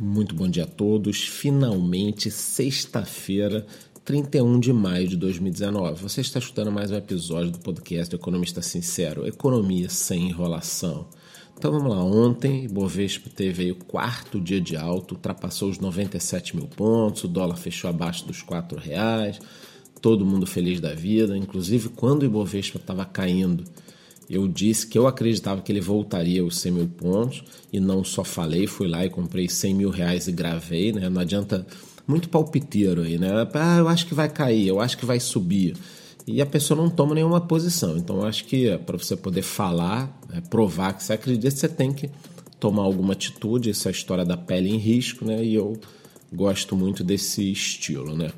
Muito bom dia a todos. Finalmente, sexta-feira, 31 de maio de 2019. Você está escutando mais um episódio do podcast Economista Sincero, Economia sem enrolação. Então vamos lá, ontem Bovespa teve aí o quarto dia de alto, ultrapassou os 97 mil pontos, o dólar fechou abaixo dos 4 reais, todo mundo feliz da vida, inclusive quando o Ibovespa estava caindo eu disse que eu acreditava que ele voltaria aos 100 mil pontos e não só falei, fui lá e comprei 100 mil reais e gravei, né? Não adianta muito palpiteiro aí, né? Ah, eu acho que vai cair, eu acho que vai subir. E a pessoa não toma nenhuma posição. Então, acho que para você poder falar, é, provar que você acredita, você tem que tomar alguma atitude. Essa é a história da pele em risco, né? E eu gosto muito desse estilo, né?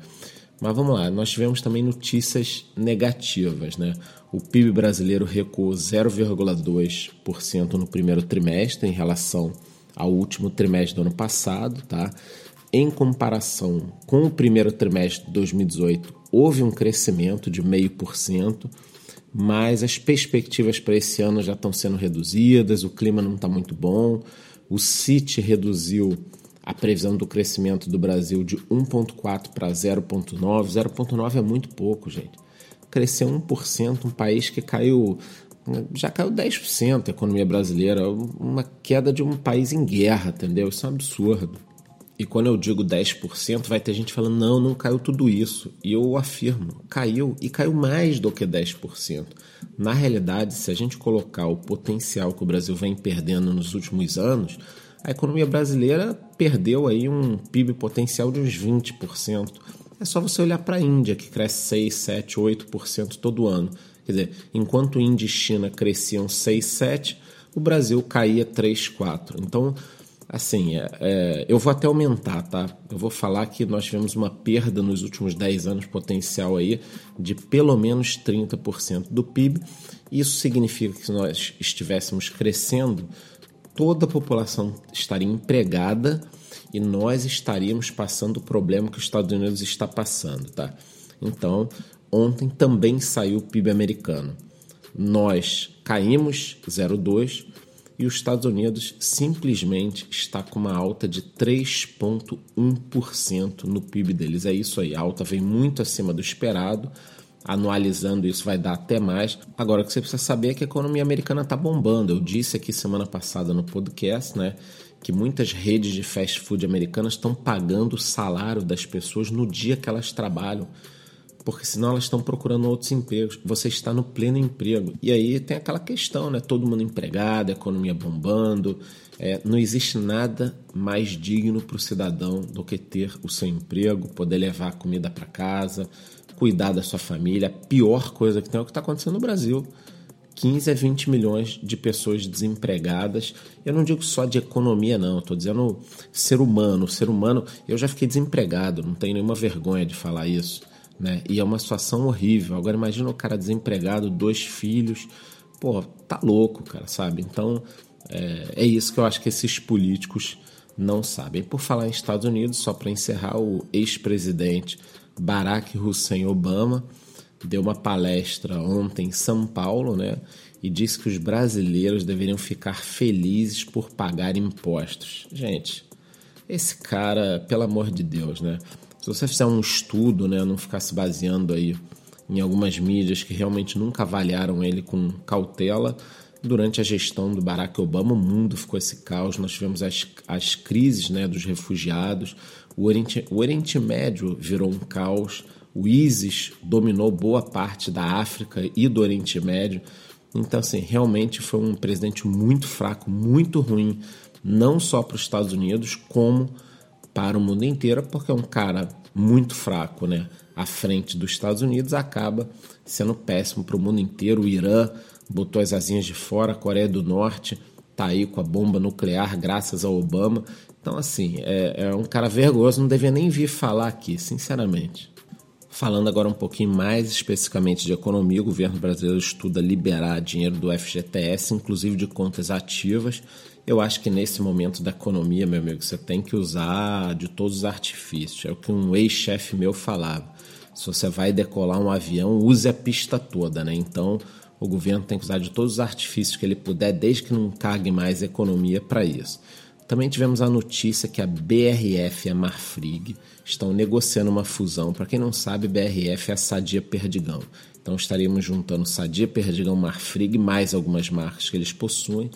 Mas vamos lá, nós tivemos também notícias negativas, né? O PIB brasileiro recuou 0,2% no primeiro trimestre em relação ao último trimestre do ano passado, tá? Em comparação com o primeiro trimestre de 2018, houve um crescimento de 0,5%, mas as perspectivas para esse ano já estão sendo reduzidas, o clima não está muito bom, o CIT reduziu a previsão do crescimento do Brasil de 1,4 para 0,9. 0,9 é muito pouco, gente. Cresceu 1%, um país que caiu, já caiu 10% a economia brasileira, uma queda de um país em guerra, entendeu? Isso é um absurdo. E quando eu digo 10%, vai ter gente falando, não, não caiu tudo isso. E eu afirmo, caiu e caiu mais do que 10%. Na realidade, se a gente colocar o potencial que o Brasil vem perdendo nos últimos anos, a economia brasileira perdeu aí um PIB potencial de uns 20%. É só você olhar para a Índia, que cresce 6, 7, 8% todo ano. Quer dizer, enquanto Índia e China cresciam 6, 7, o Brasil caía 3, 4. Então, assim, é, é, eu vou até aumentar, tá? Eu vou falar que nós tivemos uma perda nos últimos 10 anos potencial aí de pelo menos 30% do PIB. Isso significa que se nós estivéssemos crescendo toda a população estaria empregada e nós estaríamos passando o problema que os Estados Unidos está passando, tá? Então, ontem também saiu o PIB americano. Nós caímos 0,2 e os Estados Unidos simplesmente está com uma alta de 3,1% no PIB deles. É isso aí, a alta vem muito acima do esperado anualizando isso vai dar até mais. Agora, o que você precisa saber é que a economia americana está bombando. Eu disse aqui semana passada no podcast, né, que muitas redes de fast food americanas estão pagando o salário das pessoas no dia que elas trabalham. Porque senão elas estão procurando outros empregos. Você está no pleno emprego. E aí tem aquela questão, né? Todo mundo empregado, a economia bombando. É, não existe nada mais digno para o cidadão do que ter o seu emprego, poder levar comida para casa, cuidar da sua família. A pior coisa que tem é o que está acontecendo no Brasil. 15 a 20 milhões de pessoas desempregadas. Eu não digo só de economia, não. Estou dizendo ser humano. Ser humano, eu já fiquei desempregado, não tenho nenhuma vergonha de falar isso. Né? E é uma situação horrível. Agora imagina o cara desempregado, dois filhos. Pô, tá louco, cara, sabe? Então é, é isso que eu acho que esses políticos não sabem. Por falar em Estados Unidos, só para encerrar, o ex-presidente Barack Hussein Obama deu uma palestra ontem em São Paulo, né? E disse que os brasileiros deveriam ficar felizes por pagar impostos. Gente, esse cara, pelo amor de Deus, né? Se você fizer um estudo, né, não ficar se baseando aí em algumas mídias que realmente nunca avaliaram ele com cautela, durante a gestão do Barack Obama, o mundo ficou esse caos. Nós tivemos as, as crises né, dos refugiados, o Oriente, o Oriente Médio virou um caos, o ISIS dominou boa parte da África e do Oriente Médio. Então, assim, realmente foi um presidente muito fraco, muito ruim, não só para os Estados Unidos, como para o mundo inteiro, porque é um cara muito fraco, né? À frente dos Estados Unidos, acaba sendo péssimo para o mundo inteiro. O Irã botou as asinhas de fora, a Coreia do Norte tá aí com a bomba nuclear graças ao Obama. Então, assim, é, é um cara vergonhoso, não devia nem vir falar aqui, sinceramente. Falando agora um pouquinho mais especificamente de economia, o governo brasileiro estuda liberar dinheiro do FGTS, inclusive de contas ativas. Eu acho que nesse momento da economia, meu amigo, você tem que usar de todos os artifícios. É o que um ex-chefe meu falava. Se você vai decolar um avião, use a pista toda, né? Então, o governo tem que usar de todos os artifícios que ele puder, desde que não cague mais economia para isso. Também tivemos a notícia que a BRF e a Marfrig estão negociando uma fusão. Para quem não sabe, BRF é a Sadia Perdigão. Então estaríamos juntando Sadia Perdigão Marfrig mais algumas marcas que eles possuem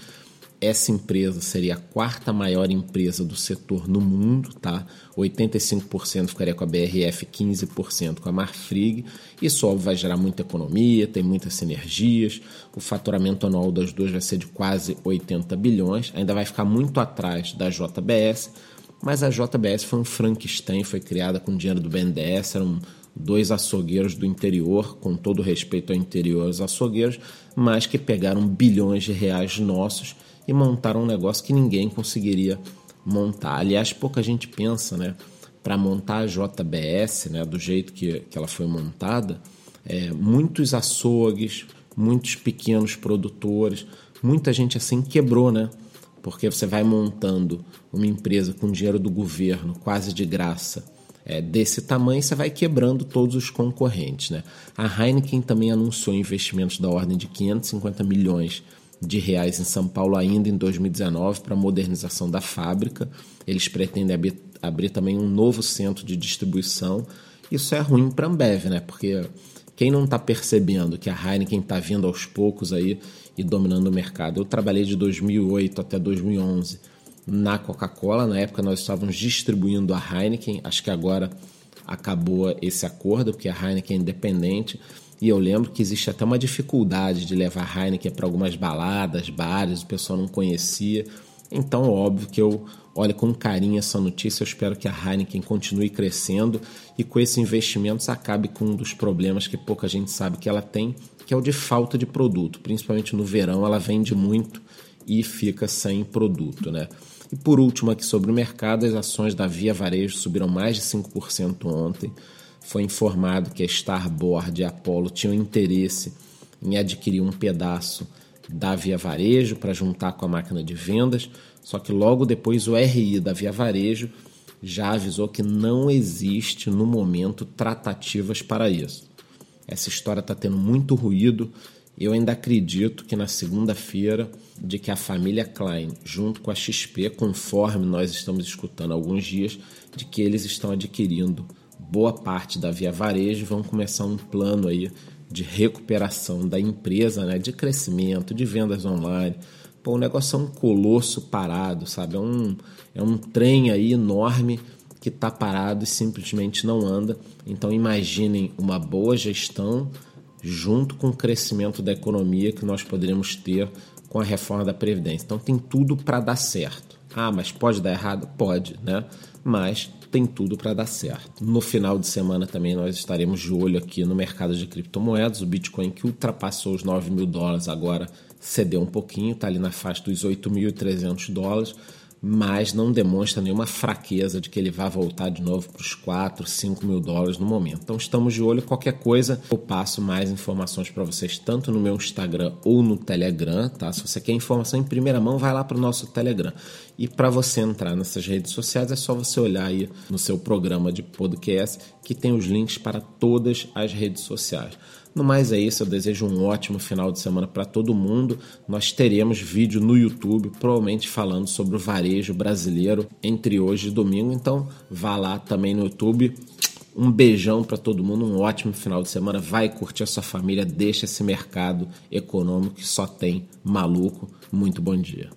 essa empresa seria a quarta maior empresa do setor no mundo, tá? 85% ficaria com a BRF, 15% com a Marfrig. Isso óbvio vai gerar muita economia, tem muitas sinergias. O faturamento anual das duas vai ser de quase 80 bilhões, ainda vai ficar muito atrás da JBS, mas a JBS foi um Frankenstein, foi criada com dinheiro do BNDES, eram dois açougueiros do interior, com todo respeito ao interior os açougueiros, mas que pegaram bilhões de reais nossos e montaram um negócio que ninguém conseguiria montar. Aliás, pouca gente pensa, né? Para montar a JBS, né, do jeito que, que ela foi montada, é, muitos açougues, muitos pequenos produtores, muita gente assim quebrou, né? Porque você vai montando uma empresa com dinheiro do governo, quase de graça, é, desse tamanho, você vai quebrando todos os concorrentes. Né? A Heineken também anunciou investimentos da ordem de 550 milhões de reais em São Paulo ainda em 2019 para a modernização da fábrica. Eles pretendem abrir, abrir, também um novo centro de distribuição. Isso é ruim para a Ambev, né? Porque quem não está percebendo que a Heineken está vindo aos poucos aí e dominando o mercado. Eu trabalhei de 2008 até 2011 na Coca-Cola. Na época nós estávamos distribuindo a Heineken. Acho que agora acabou esse acordo, porque a Heineken é independente. E eu lembro que existe até uma dificuldade de levar Heineken para algumas baladas, bares, o pessoal não conhecia. Então, óbvio que eu olho com carinho essa notícia. Eu espero que a Heineken continue crescendo e com esses investimentos acabe com um dos problemas que pouca gente sabe que ela tem, que é o de falta de produto. Principalmente no verão, ela vende muito e fica sem produto, né? E por último, aqui sobre o mercado, as ações da Via Varejo subiram mais de 5% ontem foi informado que a Starboard e a Apollo tinham interesse em adquirir um pedaço da Via Varejo para juntar com a máquina de vendas, só que logo depois o RI da Via Varejo já avisou que não existe no momento tratativas para isso. Essa história está tendo muito ruído. Eu ainda acredito que na segunda-feira de que a família Klein, junto com a XP, conforme nós estamos escutando há alguns dias, de que eles estão adquirindo boa parte da Via Varejo vão começar um plano aí de recuperação da empresa, né, de crescimento, de vendas online. Pô, o negócio é um colosso parado, sabe? É um, é um trem aí enorme que está parado e simplesmente não anda. Então imaginem uma boa gestão junto com o crescimento da economia que nós poderíamos ter com a reforma da Previdência. Então tem tudo para dar certo. Ah, mas pode dar errado? Pode, né? Mas tem tudo para dar certo. No final de semana também nós estaremos de olho aqui no mercado de criptomoedas. O Bitcoin que ultrapassou os 9 mil dólares agora cedeu um pouquinho, está ali na faixa dos 8.300 dólares mas não demonstra nenhuma fraqueza de que ele vá voltar de novo para os 4, 5 mil dólares no momento. Então estamos de olho. Qualquer coisa, eu passo mais informações para vocês, tanto no meu Instagram ou no Telegram. Tá? Se você quer informação em primeira mão, vai lá para o nosso Telegram. E para você entrar nessas redes sociais, é só você olhar aí no seu programa de podcast, que tem os links para todas as redes sociais. No mais é isso, eu desejo um ótimo final de semana para todo mundo. Nós teremos vídeo no YouTube, provavelmente falando sobre o varejo brasileiro entre hoje e domingo. Então, vá lá também no YouTube. Um beijão para todo mundo, um ótimo final de semana. Vai curtir a sua família, deixa esse mercado econômico que só tem maluco. Muito bom dia.